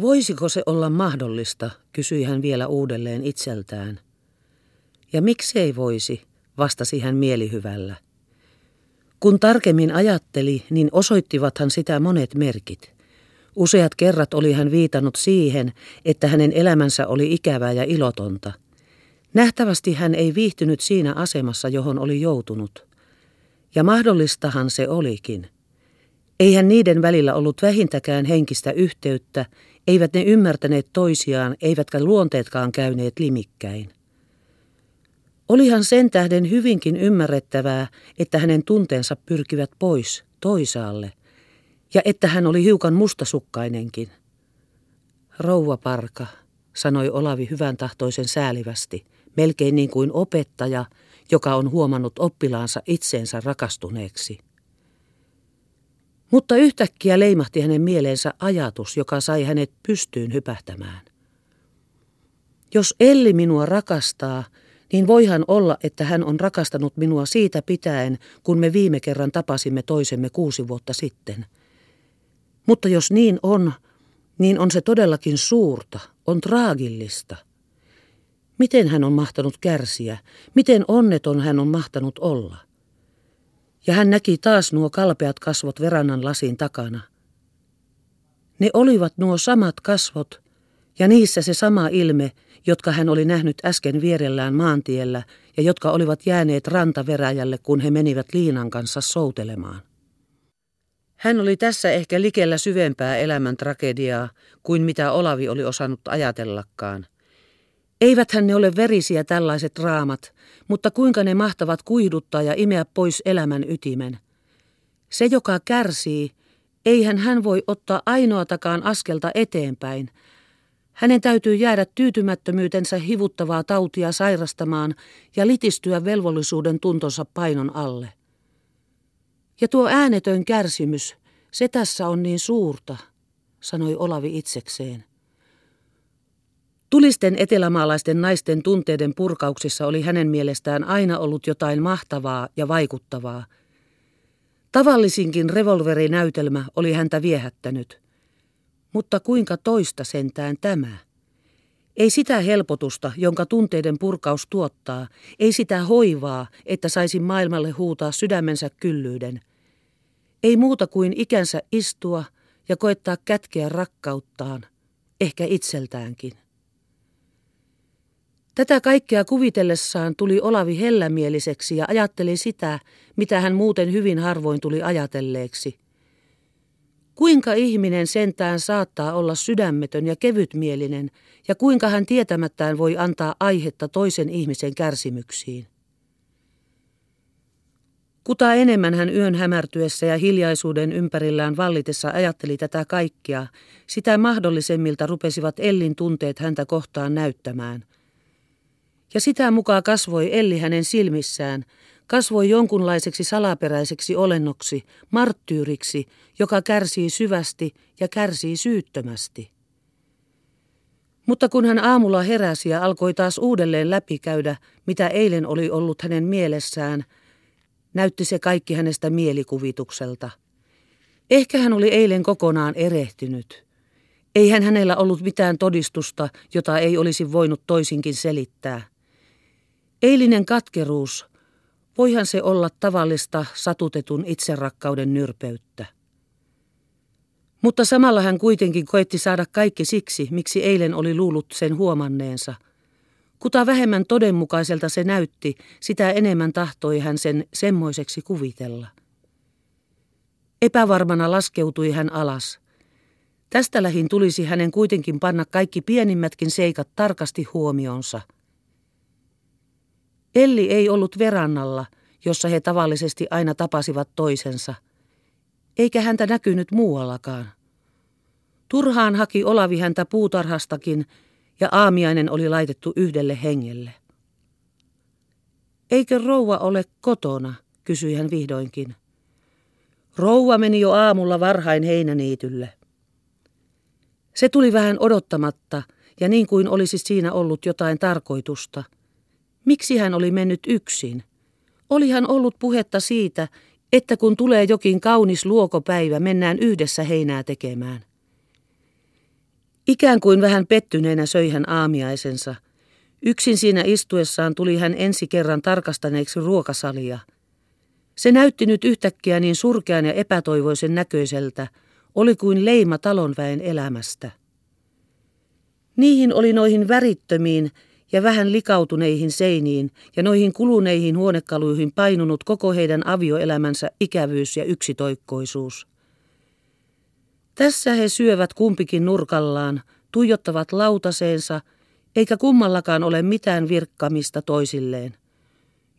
Voisiko se olla mahdollista, kysyi hän vielä uudelleen itseltään. Ja miksei voisi, vastasi hän mielihyvällä. Kun tarkemmin ajatteli, niin osoittivathan sitä monet merkit. Useat kerrat oli hän viitannut siihen, että hänen elämänsä oli ikävää ja ilotonta. Nähtävästi hän ei viihtynyt siinä asemassa, johon oli joutunut. Ja mahdollistahan se olikin. Eihän niiden välillä ollut vähintäkään henkistä yhteyttä, eivät ne ymmärtäneet toisiaan, eivätkä luonteetkaan käyneet limikkäin. Olihan sen tähden hyvinkin ymmärrettävää, että hänen tunteensa pyrkivät pois, toisaalle, ja että hän oli hiukan mustasukkainenkin. Rouva Parka, sanoi Olavi hyvän tahtoisen säälivästi, melkein niin kuin opettaja, joka on huomannut oppilaansa itseensä rakastuneeksi. Mutta yhtäkkiä leimahti hänen mieleensä ajatus, joka sai hänet pystyyn hypähtämään. Jos Elli minua rakastaa, niin voihan olla, että hän on rakastanut minua siitä pitäen, kun me viime kerran tapasimme toisemme kuusi vuotta sitten. Mutta jos niin on, niin on se todellakin suurta, on traagillista. Miten hän on mahtanut kärsiä, miten onneton hän on mahtanut olla? Ja hän näki taas nuo kalpeat kasvot verannan lasin takana. Ne olivat nuo samat kasvot, ja niissä se sama ilme, jotka hän oli nähnyt äsken vierellään maantiellä ja jotka olivat jääneet rantaveräjälle, kun he menivät Liinan kanssa soutelemaan. Hän oli tässä ehkä likellä syvempää elämän tragediaa kuin mitä Olavi oli osannut ajatellakaan. Eiväthän ne ole verisiä tällaiset raamat, mutta kuinka ne mahtavat kuiduttaa ja imeä pois elämän ytimen. Se, joka kärsii, eihän hän voi ottaa ainoatakaan askelta eteenpäin – hänen täytyy jäädä tyytymättömyytensä hivuttavaa tautia sairastamaan ja litistyä velvollisuuden tuntonsa painon alle. Ja tuo äänetön kärsimys, se tässä on niin suurta, sanoi Olavi itsekseen. Tulisten etelämaalaisten naisten tunteiden purkauksissa oli hänen mielestään aina ollut jotain mahtavaa ja vaikuttavaa. Tavallisinkin revolverinäytelmä oli häntä viehättänyt – mutta kuinka toista sentään tämä? Ei sitä helpotusta, jonka tunteiden purkaus tuottaa, ei sitä hoivaa, että saisi maailmalle huutaa sydämensä kyllyyden. Ei muuta kuin ikänsä istua ja koettaa kätkeä rakkauttaan, ehkä itseltäänkin. Tätä kaikkea kuvitellessaan tuli Olavi hellämieliseksi ja ajatteli sitä, mitä hän muuten hyvin harvoin tuli ajatelleeksi – Kuinka ihminen sentään saattaa olla sydämetön ja kevytmielinen, ja kuinka hän tietämättään voi antaa aihetta toisen ihmisen kärsimyksiin? Kuta enemmän hän yön hämärtyessä ja hiljaisuuden ympärillään vallitessa ajatteli tätä kaikkea, sitä mahdollisemmilta rupesivat Ellin tunteet häntä kohtaan näyttämään. Ja sitä mukaan kasvoi Elli hänen silmissään – kasvoi jonkunlaiseksi salaperäiseksi olennoksi, marttyyriksi, joka kärsii syvästi ja kärsii syyttömästi. Mutta kun hän aamulla heräsi ja alkoi taas uudelleen läpikäydä, mitä eilen oli ollut hänen mielessään, näytti se kaikki hänestä mielikuvitukselta. Ehkä hän oli eilen kokonaan erehtynyt. Eihän hänellä ollut mitään todistusta, jota ei olisi voinut toisinkin selittää. Eilinen katkeruus, Voihan se olla tavallista satutetun itserakkauden nyrpeyttä. Mutta samalla hän kuitenkin koetti saada kaikki siksi, miksi eilen oli luullut sen huomanneensa. Kuta vähemmän todenmukaiselta se näytti, sitä enemmän tahtoi hän sen semmoiseksi kuvitella. Epävarmana laskeutui hän alas. Tästä lähin tulisi hänen kuitenkin panna kaikki pienimmätkin seikat tarkasti huomionsa – Elli ei ollut verannalla, jossa he tavallisesti aina tapasivat toisensa, eikä häntä näkynyt muuallakaan. Turhaan haki Olavi häntä puutarhastakin, ja aamiainen oli laitettu yhdelle hengelle. Eikö rouva ole kotona, kysyi hän vihdoinkin. Rouva meni jo aamulla varhain heinäniitylle. Se tuli vähän odottamatta, ja niin kuin olisi siinä ollut jotain tarkoitusta – Miksi hän oli mennyt yksin? Olihan ollut puhetta siitä, että kun tulee jokin kaunis luokopäivä, mennään yhdessä heinää tekemään. Ikään kuin vähän pettyneenä söi hän aamiaisensa. Yksin siinä istuessaan tuli hän ensi kerran tarkastaneeksi ruokasalia. Se näytti nyt yhtäkkiä niin surkean ja epätoivoisen näköiseltä, oli kuin leima talonväen elämästä. Niihin oli noihin värittömiin ja vähän likautuneihin seiniin ja noihin kuluneihin huonekaluihin painunut koko heidän avioelämänsä ikävyys ja yksitoikkoisuus. Tässä he syövät kumpikin nurkallaan, tuijottavat lautaseensa, eikä kummallakaan ole mitään virkkamista toisilleen.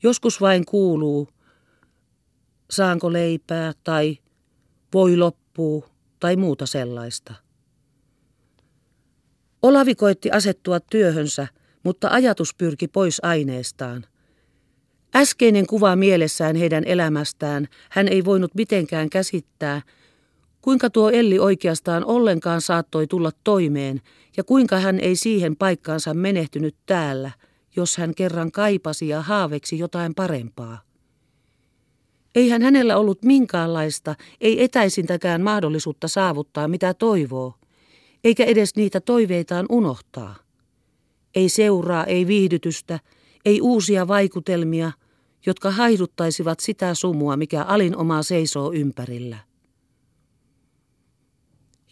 Joskus vain kuuluu, saanko leipää tai voi loppuu tai muuta sellaista. Olavi koitti asettua työhönsä, mutta ajatus pyrki pois aineestaan. Äskeinen kuva mielessään heidän elämästään hän ei voinut mitenkään käsittää, kuinka tuo Elli oikeastaan ollenkaan saattoi tulla toimeen ja kuinka hän ei siihen paikkaansa menehtynyt täällä, jos hän kerran kaipasi ja haaveksi jotain parempaa. Eihän hänellä ollut minkäänlaista, ei etäisintäkään mahdollisuutta saavuttaa mitä toivoo, eikä edes niitä toiveitaan unohtaa. Ei seuraa, ei viihdytystä, ei uusia vaikutelmia, jotka haiduttaisivat sitä sumua, mikä alin oma seisoo ympärillä.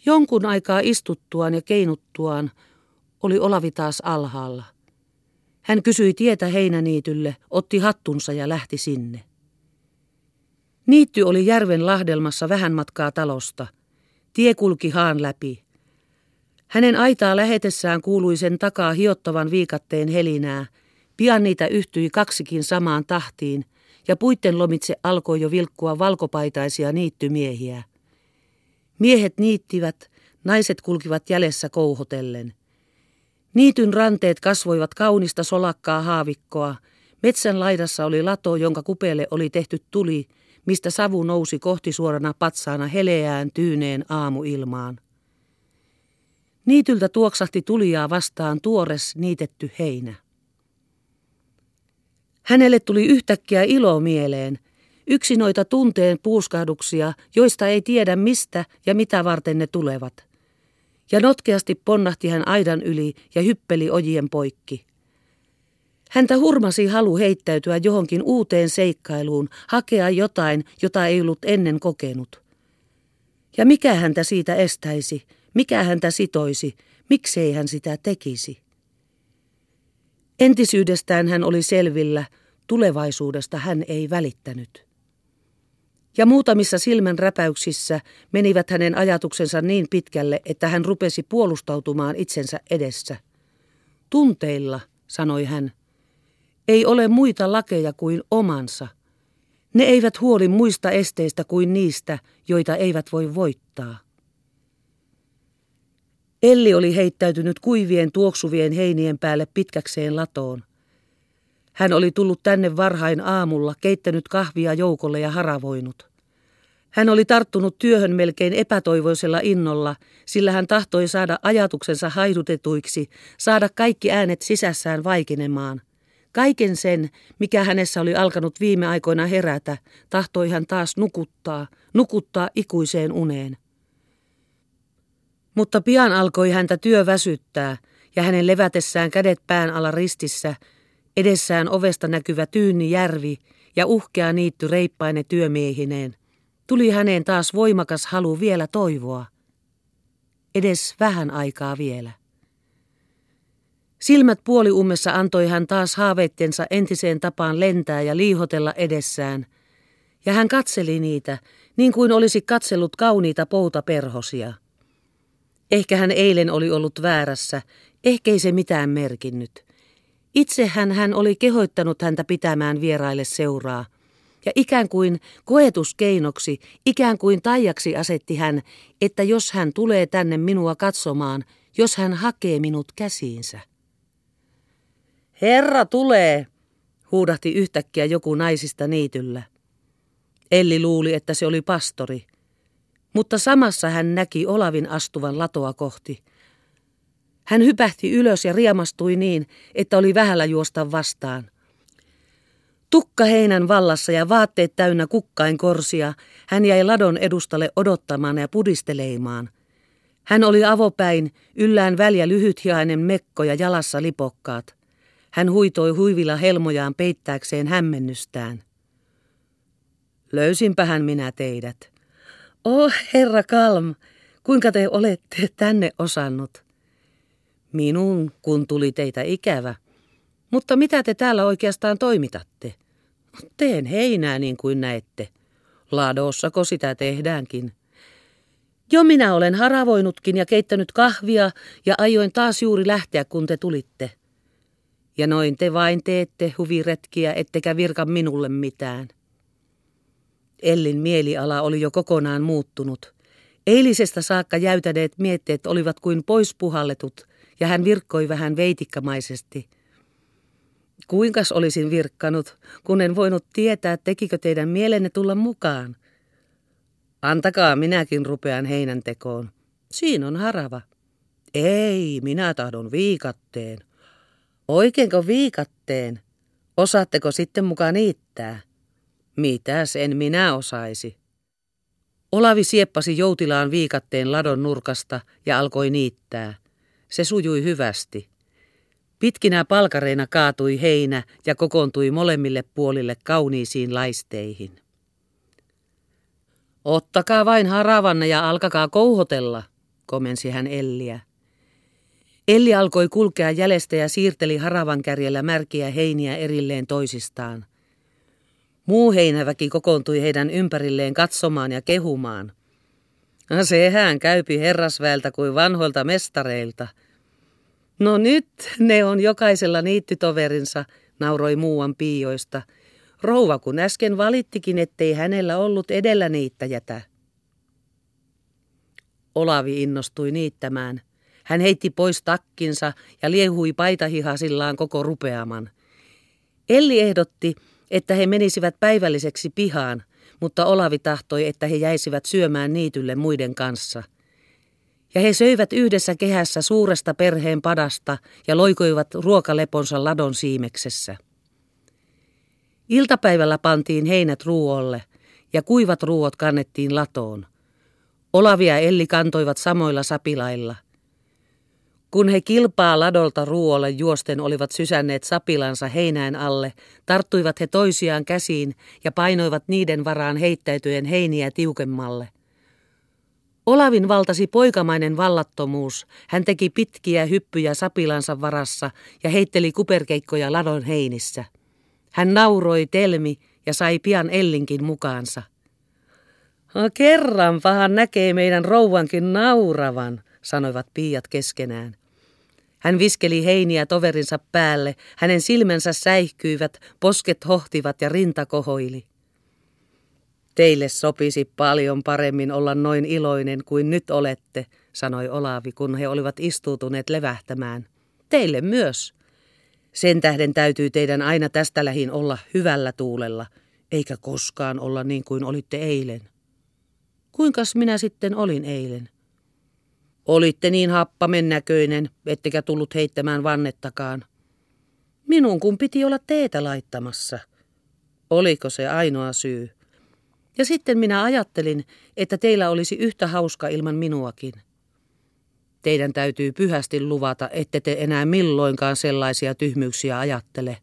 Jonkun aikaa istuttuaan ja keinuttuaan oli Olavi taas alhaalla. Hän kysyi tietä heinäniitylle, otti hattunsa ja lähti sinne. Niitty oli järven lahdelmassa vähän matkaa talosta. Tie kulki haan läpi. Hänen aitaa lähetessään kuului sen takaa hiottavan viikatteen helinää. Pian niitä yhtyi kaksikin samaan tahtiin, ja puitten lomitse alkoi jo vilkkua valkopaitaisia niittymiehiä. Miehet niittivät, naiset kulkivat jäljessä kouhotellen. Niityn ranteet kasvoivat kaunista solakkaa haavikkoa. Metsän laidassa oli lato, jonka kupeelle oli tehty tuli, mistä savu nousi kohti suorana patsaana heleään tyyneen aamuilmaan. Niityltä tuoksahti tulijaa vastaan tuores niitetty heinä. Hänelle tuli yhtäkkiä ilo mieleen, yksi noita tunteen puuskahduksia, joista ei tiedä mistä ja mitä varten ne tulevat. Ja notkeasti ponnahti hän aidan yli ja hyppeli ojien poikki. Häntä hurmasi halu heittäytyä johonkin uuteen seikkailuun, hakea jotain, jota ei ollut ennen kokenut. Ja mikä häntä siitä estäisi, mikä häntä sitoisi, miksei hän sitä tekisi? Entisyydestään hän oli selvillä, tulevaisuudesta hän ei välittänyt. Ja muutamissa silmän räpäyksissä menivät hänen ajatuksensa niin pitkälle, että hän rupesi puolustautumaan itsensä edessä. Tunteilla, sanoi hän, ei ole muita lakeja kuin omansa. Ne eivät huoli muista esteistä kuin niistä, joita eivät voi voittaa. Elli oli heittäytynyt kuivien tuoksuvien heinien päälle pitkäkseen latoon. Hän oli tullut tänne varhain aamulla, keittänyt kahvia joukolle ja haravoinut. Hän oli tarttunut työhön melkein epätoivoisella innolla, sillä hän tahtoi saada ajatuksensa haidutetuiksi, saada kaikki äänet sisässään vaikinemaan – Kaiken sen, mikä hänessä oli alkanut viime aikoina herätä, tahtoi hän taas nukuttaa, nukuttaa ikuiseen uneen. Mutta pian alkoi häntä työ väsyttää, ja hänen levätessään kädet pään alla ristissä, edessään ovesta näkyvä tyynni järvi ja uhkea niitty reippaine työmiehineen, tuli häneen taas voimakas halu vielä toivoa. Edes vähän aikaa vielä. Silmät puoliummessa antoi hän taas haaveittensa entiseen tapaan lentää ja liihotella edessään. Ja hän katseli niitä, niin kuin olisi katsellut kauniita poutaperhosia. Ehkä hän eilen oli ollut väärässä, ehkei se mitään merkinnyt. Itsehän hän oli kehoittanut häntä pitämään vieraille seuraa. Ja ikään kuin koetuskeinoksi, ikään kuin taijaksi asetti hän, että jos hän tulee tänne minua katsomaan, jos hän hakee minut käsiinsä. Herra tulee, huudahti yhtäkkiä joku naisista niityllä. Elli luuli, että se oli pastori, mutta samassa hän näki Olavin astuvan latoa kohti. Hän hypähti ylös ja riemastui niin, että oli vähällä juosta vastaan. Tukka heinän vallassa ja vaatteet täynnä kukkain korsia, hän jäi ladon edustalle odottamaan ja pudisteleimaan. Hän oli avopäin, yllään väliä lyhythiainen mekko ja jalassa lipokkaat. Hän huitoi huivilla helmojaan peittääkseen hämmennystään. Löysinpähän minä teidät. Oh, herra Kalm, kuinka te olette tänne osannut? Minun, kun tuli teitä ikävä. Mutta mitä te täällä oikeastaan toimitatte? Teen heinää niin kuin näette. Ladossako sitä tehdäänkin? Jo minä olen haravoinutkin ja keittänyt kahvia ja ajoin taas juuri lähteä, kun te tulitte. Ja noin te vain teette huviretkiä, ettekä virka minulle mitään. Ellin mieliala oli jo kokonaan muuttunut. Eilisestä saakka jäytäneet mietteet olivat kuin poispuhalletut, ja hän virkkoi vähän veitikkamaisesti. Kuinkas olisin virkkanut, kun en voinut tietää, tekikö teidän mielenne tulla mukaan? Antakaa minäkin rupean heinän tekoon. Siinä on harava. Ei, minä tahdon viikatteen. Oikeinko viikatteen? Osaatteko sitten mukaan niittää? Mitäs en minä osaisi? Olavi sieppasi joutilaan viikatteen ladon nurkasta ja alkoi niittää. Se sujui hyvästi. Pitkinä palkareina kaatui heinä ja kokoontui molemmille puolille kauniisiin laisteihin. Ottakaa vain haravanne ja alkakaa kouhotella, komensi hän Elliä. Elli alkoi kulkea jäljestä ja siirteli haravan kärjellä märkiä heiniä erilleen toisistaan. Muu heinäväki kokoontui heidän ympärilleen katsomaan ja kehumaan. No sehän käypi herrasväeltä kuin vanhoilta mestareilta. No nyt ne on jokaisella niittytoverinsa, nauroi muuan piioista. Rouva kun äsken valittikin, ettei hänellä ollut edellä niittäjätä. Olavi innostui niittämään. Hän heitti pois takkinsa ja liehui paitahihasillaan koko rupeaman. Elli ehdotti, että he menisivät päivälliseksi pihaan, mutta Olavi tahtoi, että he jäisivät syömään niitylle muiden kanssa. Ja he söivät yhdessä kehässä suuresta perheen padasta ja loikoivat ruokaleponsa ladon siimeksessä. Iltapäivällä pantiin heinät ruuolle ja kuivat ruuot kannettiin latoon. Olavi ja Elli kantoivat samoilla sapilailla – kun he kilpaa ladolta ruoalle juosten olivat sysänneet sapilansa heinään alle, tarttuivat he toisiaan käsiin ja painoivat niiden varaan heittäytyen heiniä tiukemmalle. Olavin valtasi poikamainen vallattomuus. Hän teki pitkiä hyppyjä sapilansa varassa ja heitteli kuperkeikkoja ladon heinissä. Hän nauroi telmi ja sai pian Ellinkin mukaansa. Kerranpahan näkee meidän rouvankin nauravan, sanoivat piiat keskenään. Hän viskeli heiniä toverinsa päälle, hänen silmänsä säihkyivät, posket hohtivat ja rinta kohoili. Teille sopisi paljon paremmin olla noin iloinen kuin nyt olette, sanoi Olavi, kun he olivat istuutuneet levähtämään. Teille myös. Sen tähden täytyy teidän aina tästä lähin olla hyvällä tuulella, eikä koskaan olla niin kuin olitte eilen. Kuinkas minä sitten olin eilen? Olitte niin happamen näköinen, ettekä tullut heittämään vannettakaan. Minun kun piti olla teetä laittamassa. Oliko se ainoa syy? Ja sitten minä ajattelin, että teillä olisi yhtä hauska ilman minuakin. Teidän täytyy pyhästi luvata, ette te enää milloinkaan sellaisia tyhmyyksiä ajattele.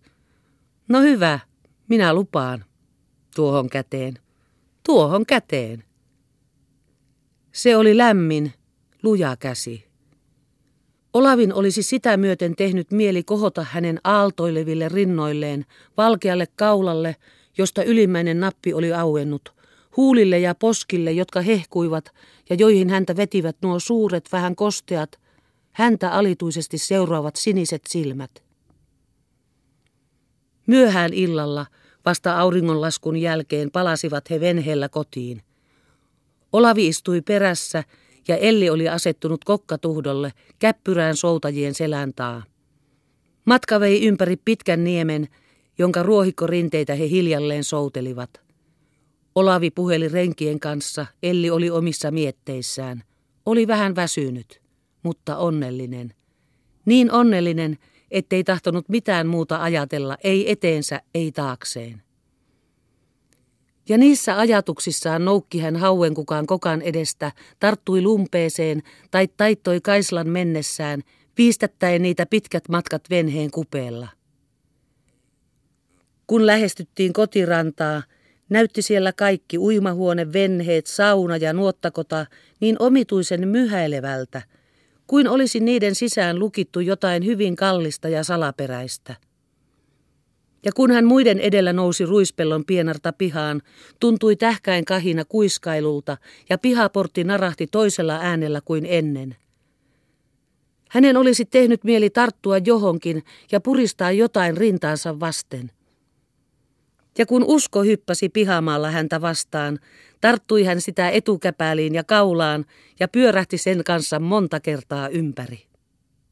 No hyvä, minä lupaan. Tuohon käteen. Tuohon käteen. Se oli lämmin, luja käsi. Olavin olisi sitä myöten tehnyt mieli kohota hänen aaltoileville rinnoilleen, valkealle kaulalle, josta ylimmäinen nappi oli auennut, huulille ja poskille, jotka hehkuivat ja joihin häntä vetivät nuo suuret, vähän kosteat, häntä alituisesti seuraavat siniset silmät. Myöhään illalla, vasta auringonlaskun jälkeen, palasivat he venheellä kotiin. Olavi istui perässä ja Elli oli asettunut kokkatuhdolle käppyrään soutajien selän taa. Matka vei ympäri pitkän niemen, jonka ruohikkorinteitä he hiljalleen soutelivat. Olavi puheli renkien kanssa, Elli oli omissa mietteissään. Oli vähän väsynyt, mutta onnellinen. Niin onnellinen, ettei tahtonut mitään muuta ajatella, ei eteensä, ei taakseen. Ja niissä ajatuksissaan noukki hän hauenkukaan kokan edestä, tarttui lumpeeseen tai taittoi Kaislan mennessään, viistättäen niitä pitkät matkat venheen kupeella. Kun lähestyttiin kotirantaa, näytti siellä kaikki uimahuone, venheet, sauna ja nuottakota niin omituisen myhäilevältä, kuin olisi niiden sisään lukittu jotain hyvin kallista ja salaperäistä. Ja kun hän muiden edellä nousi ruispellon pienarta pihaan, tuntui tähkäin kahina kuiskailulta ja pihaportti narahti toisella äänellä kuin ennen. Hänen olisi tehnyt mieli tarttua johonkin ja puristaa jotain rintaansa vasten. Ja kun usko hyppäsi pihamaalla häntä vastaan, tarttui hän sitä etukäpääliin ja kaulaan ja pyörähti sen kanssa monta kertaa ympäri.